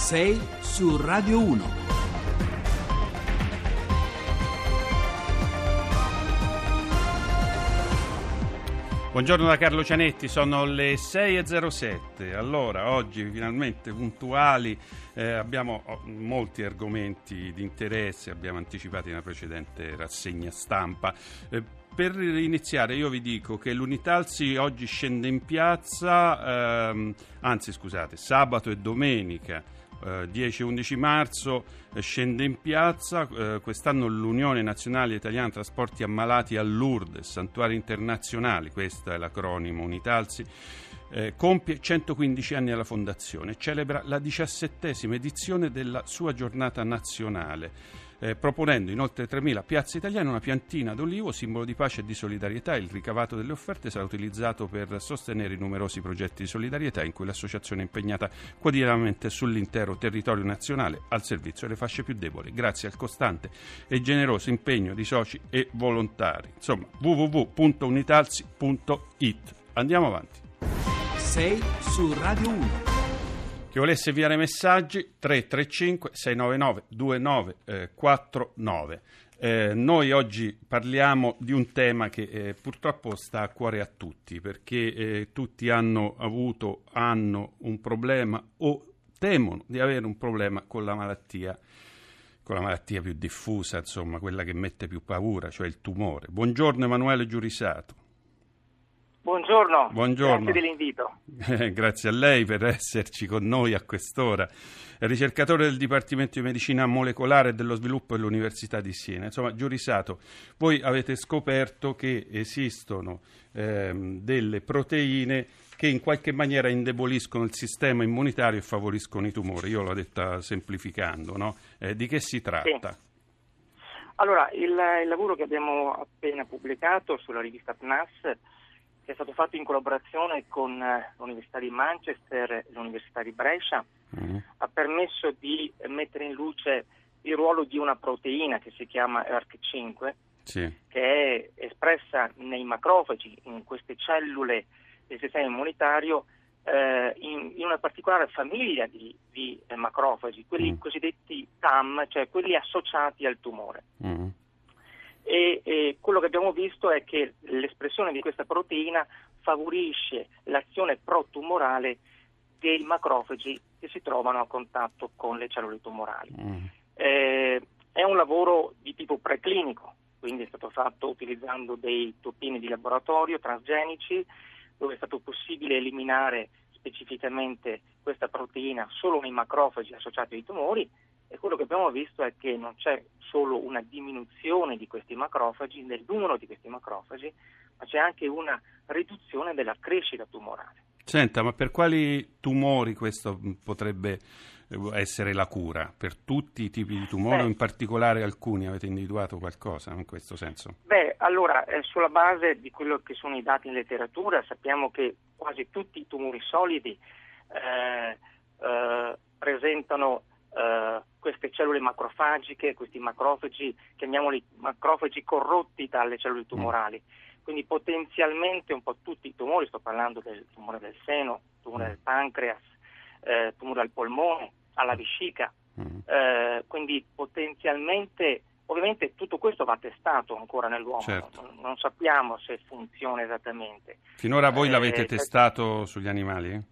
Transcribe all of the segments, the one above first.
6 su Radio 1. Buongiorno da Carlo Cianetti, sono le 6.07. Allora, oggi finalmente puntuali, eh, abbiamo oh, molti argomenti di interesse, abbiamo anticipato nella precedente rassegna stampa. Eh, per iniziare io vi dico che l'Unitalsi oggi scende in piazza, ehm, anzi scusate, sabato e domenica 10-11 marzo eh, scende in piazza, eh, quest'anno l'Unione Nazionale Italiana Trasporti Ammalati a Lourdes, Santuari Internazionali, questo è l'acronimo Unitalsi, eh, compie 115 anni alla fondazione, celebra la diciassettesima edizione della sua giornata nazionale eh, proponendo in oltre 3.000 piazze italiane una piantina d'olivo, simbolo di pace e di solidarietà. Il ricavato delle offerte sarà utilizzato per sostenere i numerosi progetti di solidarietà in cui l'associazione è impegnata quotidianamente sull'intero territorio nazionale al servizio delle fasce più deboli, grazie al costante e generoso impegno di soci e volontari. Insomma, www.unitalsi.it. Andiamo avanti. 6 su Radio 1. Chi volesse inviare messaggi 335 699 2949. Eh, noi oggi parliamo di un tema che eh, purtroppo sta a cuore a tutti perché eh, tutti hanno avuto hanno un problema o temono di avere un problema con la malattia con la malattia più diffusa, insomma, quella che mette più paura, cioè il tumore. Buongiorno Emanuele Giurisato. Buongiorno, Buongiorno. grazie dell'invito. Eh, grazie a lei per esserci con noi a quest'ora. Ricercatore del Dipartimento di Medicina Molecolare e dello Sviluppo dell'Università di Siena. Insomma, Giurisato, voi avete scoperto che esistono ehm, delle proteine che in qualche maniera indeboliscono il sistema immunitario e favoriscono i tumori. Io l'ho detta semplificando, no? eh, di che si tratta? Sì. Allora, il, il lavoro che abbiamo appena pubblicato sulla rivista PNAS è stato fatto in collaborazione con eh, l'Università di Manchester e l'Università di Brescia, mm. ha permesso di mettere in luce il ruolo di una proteina che si chiama ERC5, sì. che è espressa nei macrofagi, in queste cellule del sistema immunitario, eh, in, in, una particolare famiglia di, di macrofagi, quelli mm. cosiddetti TAM, cioè quelli associati al tumore. Mm e, e quello che abbiamo visto è che l'espressione di questa proteina favorisce l'azione protumorale dei macrofagi che si trovano a contatto con le cellule tumorali. Mm. Eh, è un lavoro di tipo preclinico, quindi è stato fatto utilizzando dei topini di laboratorio transgenici dove è stato possibile eliminare specificamente questa proteina solo nei macrofagi associati ai tumori e quello che abbiamo visto è che non c'è solo una diminuzione di questi macrofagi, del numero di questi macrofagi, ma c'è anche una riduzione della crescita tumorale. Senta, ma per quali tumori questo potrebbe essere la cura? Per tutti i tipi di tumori o in particolare alcuni? Avete individuato qualcosa in questo senso? Beh, allora, eh, sulla base di quello che sono i dati in letteratura, sappiamo che quasi tutti i tumori solidi eh, eh, presentano Uh, queste cellule macrofagiche, questi macrofagi, chiamiamoli macrofagi corrotti dalle cellule tumorali. Quindi potenzialmente un po' tutti i tumori, sto parlando del tumore del seno, tumore del pancreas, eh, tumore al polmone, alla vescica, eh, quindi potenzialmente Ovviamente tutto questo va testato ancora nell'uomo, certo. non, non, sappiamo se funziona esattamente. Finora voi l'avete eh, testato sugli animali?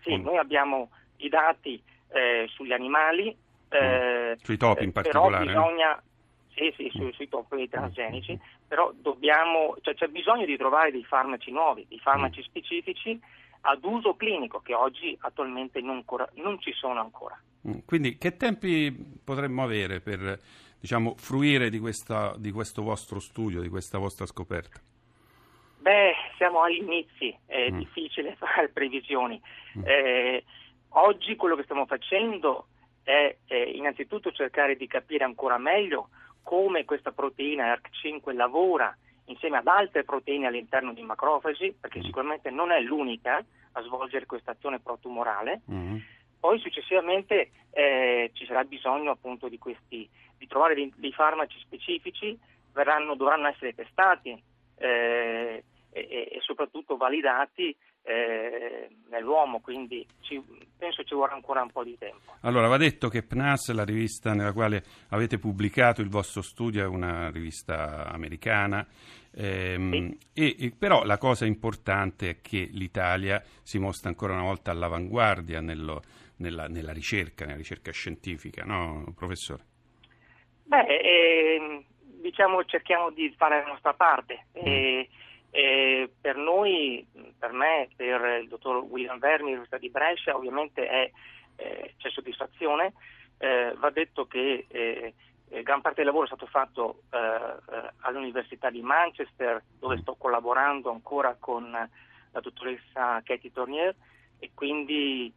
Sì, mm. noi abbiamo i dati eh, sugli animali. Eh, sui topi in particolare? Però bisogna, sì, sì, su, sui topi transgenici, mm. però dobbiamo, cioè, c'è bisogno di trovare dei farmaci nuovi, dei farmaci mm. specifici ad uso clinico che oggi attualmente non, cora, non ci sono ancora. Mm. Quindi che tempi potremmo avere per diciamo, fruire di, questa, di questo vostro studio, di questa vostra scoperta? Beh, siamo agli inizi, è mm. difficile fare previsioni. Mm. Eh, Oggi quello che stiamo facendo è, è innanzitutto cercare di capire ancora meglio come questa proteina ERC5 lavora insieme ad altre proteine all'interno dei macrofagi, perché mm. sicuramente non è l'unica a svolgere questa azione protumorale. Mm. Poi successivamente eh, ci sarà bisogno appunto di, questi, di trovare dei, dei farmaci specifici, verranno, dovranno essere testati eh, e, e, soprattutto validati eh, nell'uomo, quindi ci, penso ci vorrà ancora un po' di tempo. Allora, va detto che PNAS, la rivista nella quale avete pubblicato il vostro studio, è una rivista americana, ehm, sì. e, e, però la cosa importante è che l'Italia si mostra ancora una volta all'avanguardia nello, nella, nella, ricerca, nella ricerca scientifica, no, professore? Beh, eh, diciamo cerchiamo di fare la nostra parte. Mm. E, e per noi, per me, per il dottor William Vermi, l'Università di Brescia, ovviamente è, eh, c'è soddisfazione. Eh, va detto che eh, eh gran parte del lavoro è stato fatto eh, eh, all'Università di Manchester, dove sto collaborando ancora con la dottoressa Katie Tournier e quindi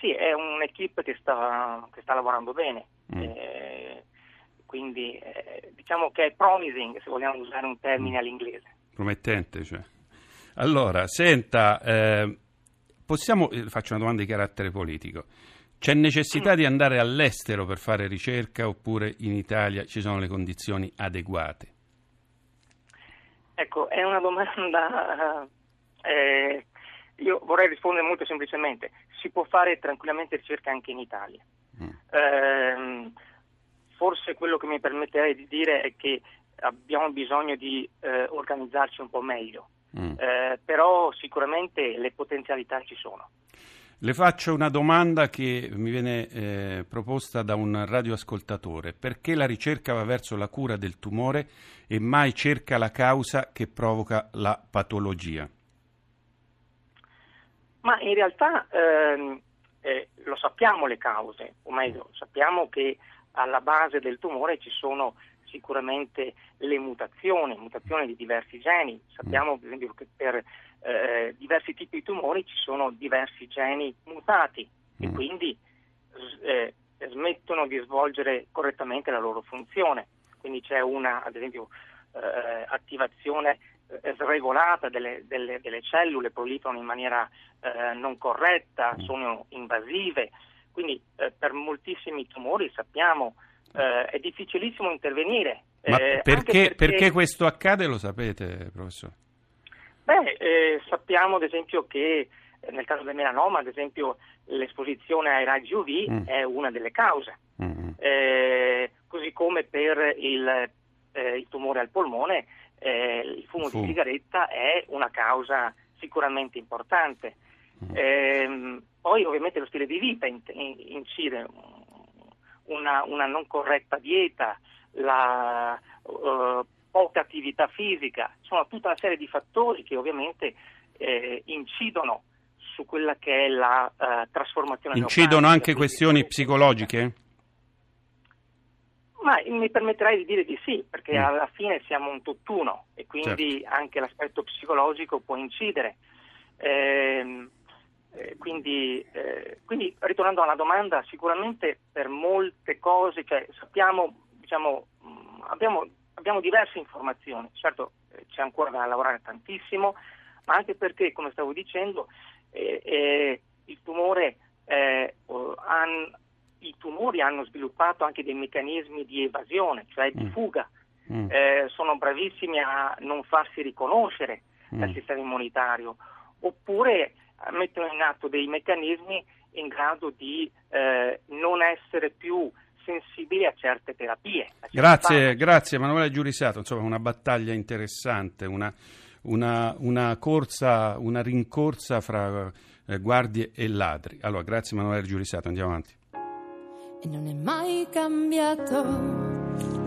sì, è un'equipe che sta, che sta lavorando bene. Mm. quindi diciamo che è promising, se vogliamo usare un termine all'inglese. Promettente, cioè. Allora, senta, eh, possiamo, eh, faccio una domanda di carattere politico. C'è necessità di andare all'estero per fare ricerca oppure in Italia ci sono le condizioni adeguate? Ecco, è una domanda... Eh, io vorrei rispondere molto semplicemente. Si può fare tranquillamente ricerca anche in Italia. Mm. Eh, forse quello che mi permetterei di dire è che abbiamo bisogno di eh, organizzarci un po' meglio, mm. eh, però sicuramente le potenzialità ci sono. Le faccio una domanda che mi viene eh, proposta da un radioascoltatore. Perché la ricerca va verso la cura del tumore e mai cerca la causa che provoca la patologia? Ma in realtà ehm, eh, lo sappiamo le cause, o meglio, sappiamo che alla base del tumore ci sono sicuramente le mutazioni, mutazioni di diversi geni. Sappiamo per esempio che per eh, diversi tipi di tumori ci sono diversi geni mutati e mm. quindi eh, smettono di svolgere correttamente la loro funzione. Quindi c'è una, ad esempio, eh, attivazione eh, sregolata delle, delle, delle, cellule, proliferano in maniera eh, non corretta, mm. sono invasive. Quindi eh, per moltissimi tumori sappiamo eh, è difficilissimo intervenire. Ma eh, perché, perché... perché, questo accade lo sapete, professore? Beh, eh, sappiamo ad esempio che eh, nel caso del melanoma, ad esempio, l'esposizione ai raggi UV mm. è una delle cause, mm. così come per il, il tumore al polmone, il fumo, fumo, di sigaretta è una causa sicuramente importante. Mm. Eh, poi ovviamente lo stile di vita in, in, incide una, una non corretta dieta, la uh, poca attività fisica, sono tutta una serie di fattori che ovviamente eh, incidono su quella che è la uh, trasformazione. Incidono anche questioni psicologiche? Ma mi permetterei di dire di sì, perché mm. alla fine siamo un tutt'uno e quindi certo. anche l'aspetto psicologico può incidere. Eh, eh, quindi, eh, quindi, ritornando alla domanda, sicuramente per molte cose, cioè, sappiamo, diciamo, mm, abbiamo, abbiamo, diverse informazioni, certo eh, c'è ancora da lavorare tantissimo, ma anche perché, come stavo dicendo, eh, eh, il tumore, han, i tumori hanno sviluppato anche dei meccanismi di evasione, cioè di mm. fuga, mm. sono bravissimi a non farsi riconoscere mm. dal sistema immunitario, oppure mettono in atto dei meccanismi in grado di eh, non essere più sensibili a certe terapie. A certe grazie, grazie Emanuele Giurisato, insomma una battaglia interessante, una, una, una corsa, una rincorsa fra eh, guardie e ladri. Allora, grazie Emanuele Giurisato, andiamo avanti. E non è mai cambiato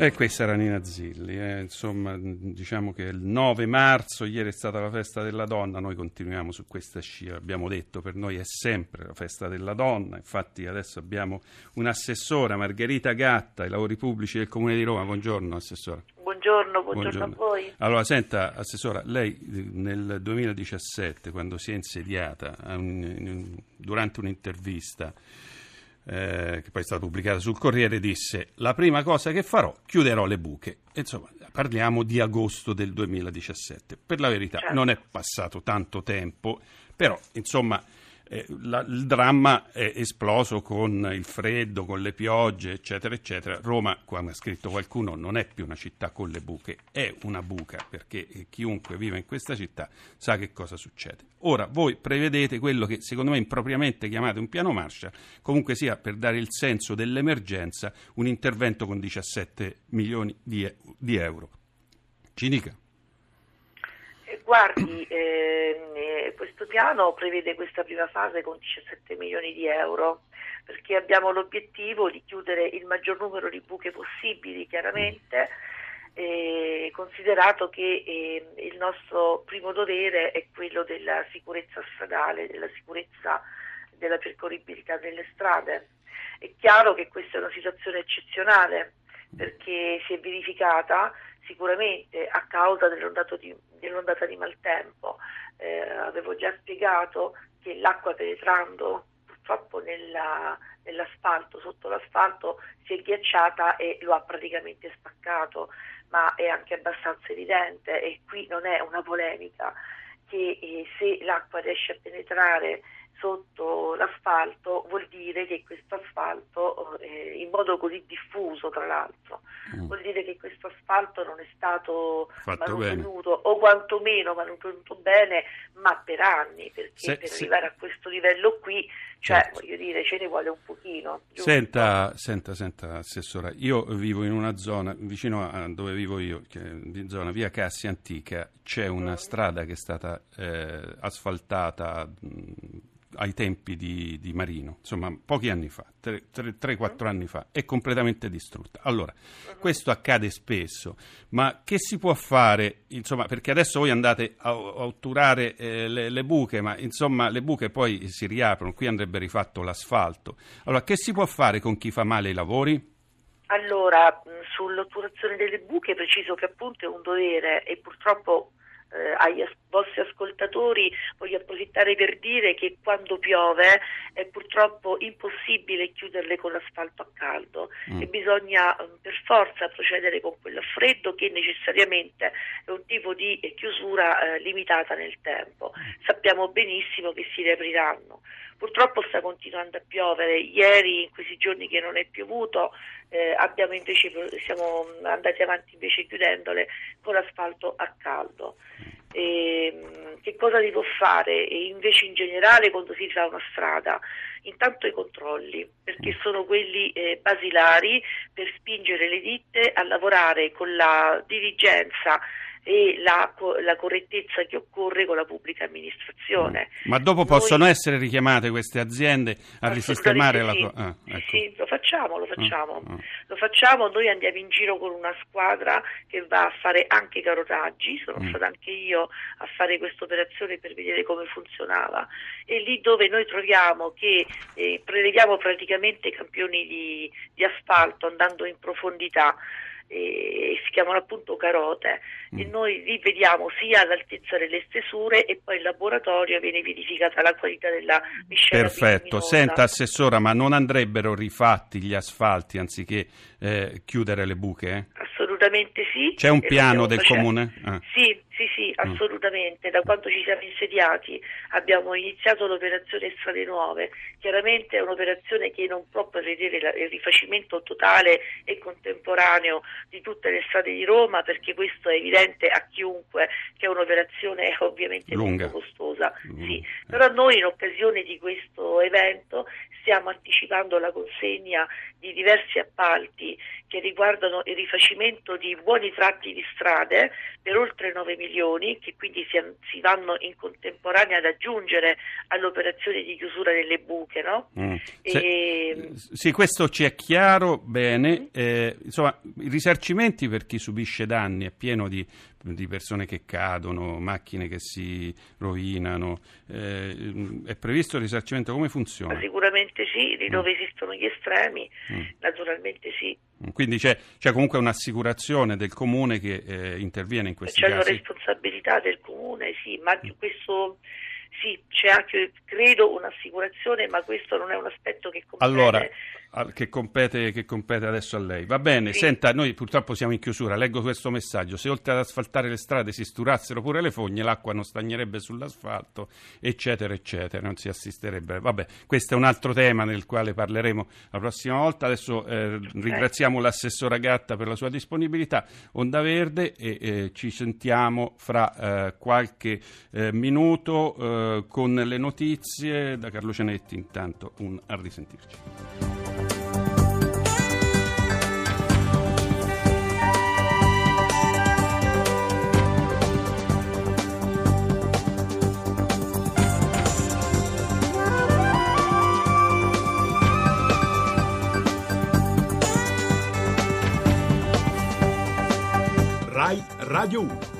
e questa era Nina Zilli, eh. insomma diciamo che il 9 marzo, ieri è stata la festa della donna, noi continuiamo su questa scia, abbiamo detto per noi è sempre la festa della donna, infatti adesso abbiamo un'assessora, Margherita Gatta, ai lavori pubblici del Comune di Roma, buongiorno assessora. Buongiorno, buongiorno, buongiorno. a voi. Allora senta assessora, lei nel 2017 quando si è insediata un, durante un'intervista eh, che poi è stata pubblicata sul Corriere, disse la prima cosa che farò, chiuderò le buche. insomma, parliamo di agosto del 2017. Per la verità certo. non è passato tanto tempo, però insomma eh, la, il dramma è esploso con il freddo, con le piogge, eccetera, eccetera. Roma, come ha scritto qualcuno, non è più una città con le buche, è una buca perché chiunque vive in questa città sa che cosa succede. Ora, voi prevedete quello che secondo me impropriamente chiamate un piano Marshall, comunque sia per dare il senso dell'emergenza, un intervento con 17 milioni di, di euro. Ci dica. Guardi, eh, questo piano prevede questa prima fase con 17 milioni di euro perché abbiamo l'obiettivo di chiudere il maggior numero di buche possibili, chiaramente, eh, considerato che eh, il nostro primo dovere è quello della sicurezza stradale, della sicurezza della percorribilità delle strade. È chiaro che questa è una situazione eccezionale perché si è verificata sicuramente a causa dell'ondata di, dell'ondata di maltempo. Eh, avevo già spiegato che l'acqua penetrando purtroppo nella, nell'asfalto, sotto l'asfalto, si è ghiacciata e lo ha praticamente spaccato, ma è anche abbastanza evidente e qui non è una polemica che eh, se l'acqua riesce a penetrare sotto l'asfalto vuol dire che questo asfalto, eh, in modo così diffuso tra l'altro, mm. vuol dire che questo asfalto non è stato Fatto manutenuto bene. o quantomeno manutenuto bene, ma per anni, perché se, per se... arrivare a questo livello qui, cioè certo. voglio dire, ce ne vuole un pochino. Senta, senta, senta, Assessora, io vivo in una zona vicino a dove vivo io, che di zona via Cassi Antica, c'è una mm. strada che è stata eh, asfaltata ai tempi di, di, Marino, insomma pochi anni fa, 3-4 anni fa, è completamente distrutta. Allora, questo accade spesso, ma che si può fare, insomma, perché adesso voi andate a, otturare eh, le, le, buche, ma insomma le buche poi si riaprono, qui andrebbe rifatto l'asfalto. Allora, che si può fare con chi fa male i lavori? Allora, sull'otturazione delle buche preciso che appunto è un dovere e purtroppo eh, agli as- vostri ascoltatori voglio approfittare per dire che quando piove è purtroppo impossibile chiuderle con l'asfalto a caldo mm. e bisogna um, per forza procedere con quello a freddo che necessariamente è un tipo di chiusura eh, limitata nel tempo. Mm. Sappiamo benissimo che si riapriranno. Purtroppo sta continuando a piovere, ieri in questi giorni che non è piovuto eh, invece, siamo andati avanti invece chiudendole con l'asfalto a caldo. E, ehm, che cosa si può fare? E invece in generale quando si fa una strada? Intanto i controlli, perché sono quelli eh, basilari per spingere le ditte a lavorare con la diligenza e la, la, correttezza che occorre con la pubblica amministrazione. Ma dopo Noi, possono essere richiamate queste aziende a risistemare sì. la... Ah, ecco. Sì, lo facciamo, lo facciamo. Ah, ah. Lo facciamo, noi andiamo in giro con una squadra che va a fare anche carotaggi, sono mm. stata anche io a fare questa operazione per vedere come funzionava e lì dove noi troviamo che eh, preleviamo praticamente campioni di, di asfalto andando in profondità e si chiamano appunto carote mm. e noi li vediamo sia all'altezza delle stesure e poi in laboratorio viene verificata la qualità della miscela Perfetto, senta Assessora, ma non andrebbero rifatti gli asfalti anziché eh, chiudere le buche? Eh? Assolutamente sì. C'è un piano del facendo. comune? Ah. Sì, sì, sì, mm. assolutamente. Da quando ci siamo insediati abbiamo iniziato l'operazione Strade Nuove. Chiaramente è un'operazione che non può prevedere il rifacimento totale e contemporaneo di tutte le strade di Roma perché questo è evidente a chiunque che è un'operazione ovviamente Lunga. molto costosa. Mm. Sì. Però noi in occasione di questo evento stiamo anticipando la consegna di diversi appalti che riguardano il rifacimento di buoni tratti di strade per oltre 9 milioni che quindi si, si vanno in contemporanea ad aggiungere all'operazione di chiusura delle buche. No? Mm. E... Sì, questo ci è chiaro, bene. Eh, insomma, i risarcimenti per chi subisce danni è pieno di di persone che cadono, macchine che si rovinano. Eh, è previsto il risarcimento? Come funziona? Sicuramente sì, di mm. dove mm. esistono gli estremi, mm. naturalmente sì. Mm, quindi c'è, c'è, comunque un'assicurazione del comune che eh, interviene in questi c'è casi? C'è una responsabilità del comune, sì, ma mm. questo sì, c'è anche, credo, un'assicurazione, ma questo non è un aspetto che compete allora, che compete, che compete, adesso a lei. Va bene, sì. senta, noi purtroppo siamo in chiusura, leggo questo messaggio. Se oltre ad asfaltare le strade si sturassero pure le fogne, l'acqua non stagnerebbe sull'asfalto, eccetera, eccetera, non si assisterebbe. Vabbè, questo è un altro tema nel quale parleremo la prossima volta. Adesso eh, ringraziamo l'assessora Gatta per la sua disponibilità. Onda Verde e eh, ci sentiamo fra eh, qualche eh, minuto eh, con le notizie da Carlo Cianetti. Intanto un a risentirci. Radio 1.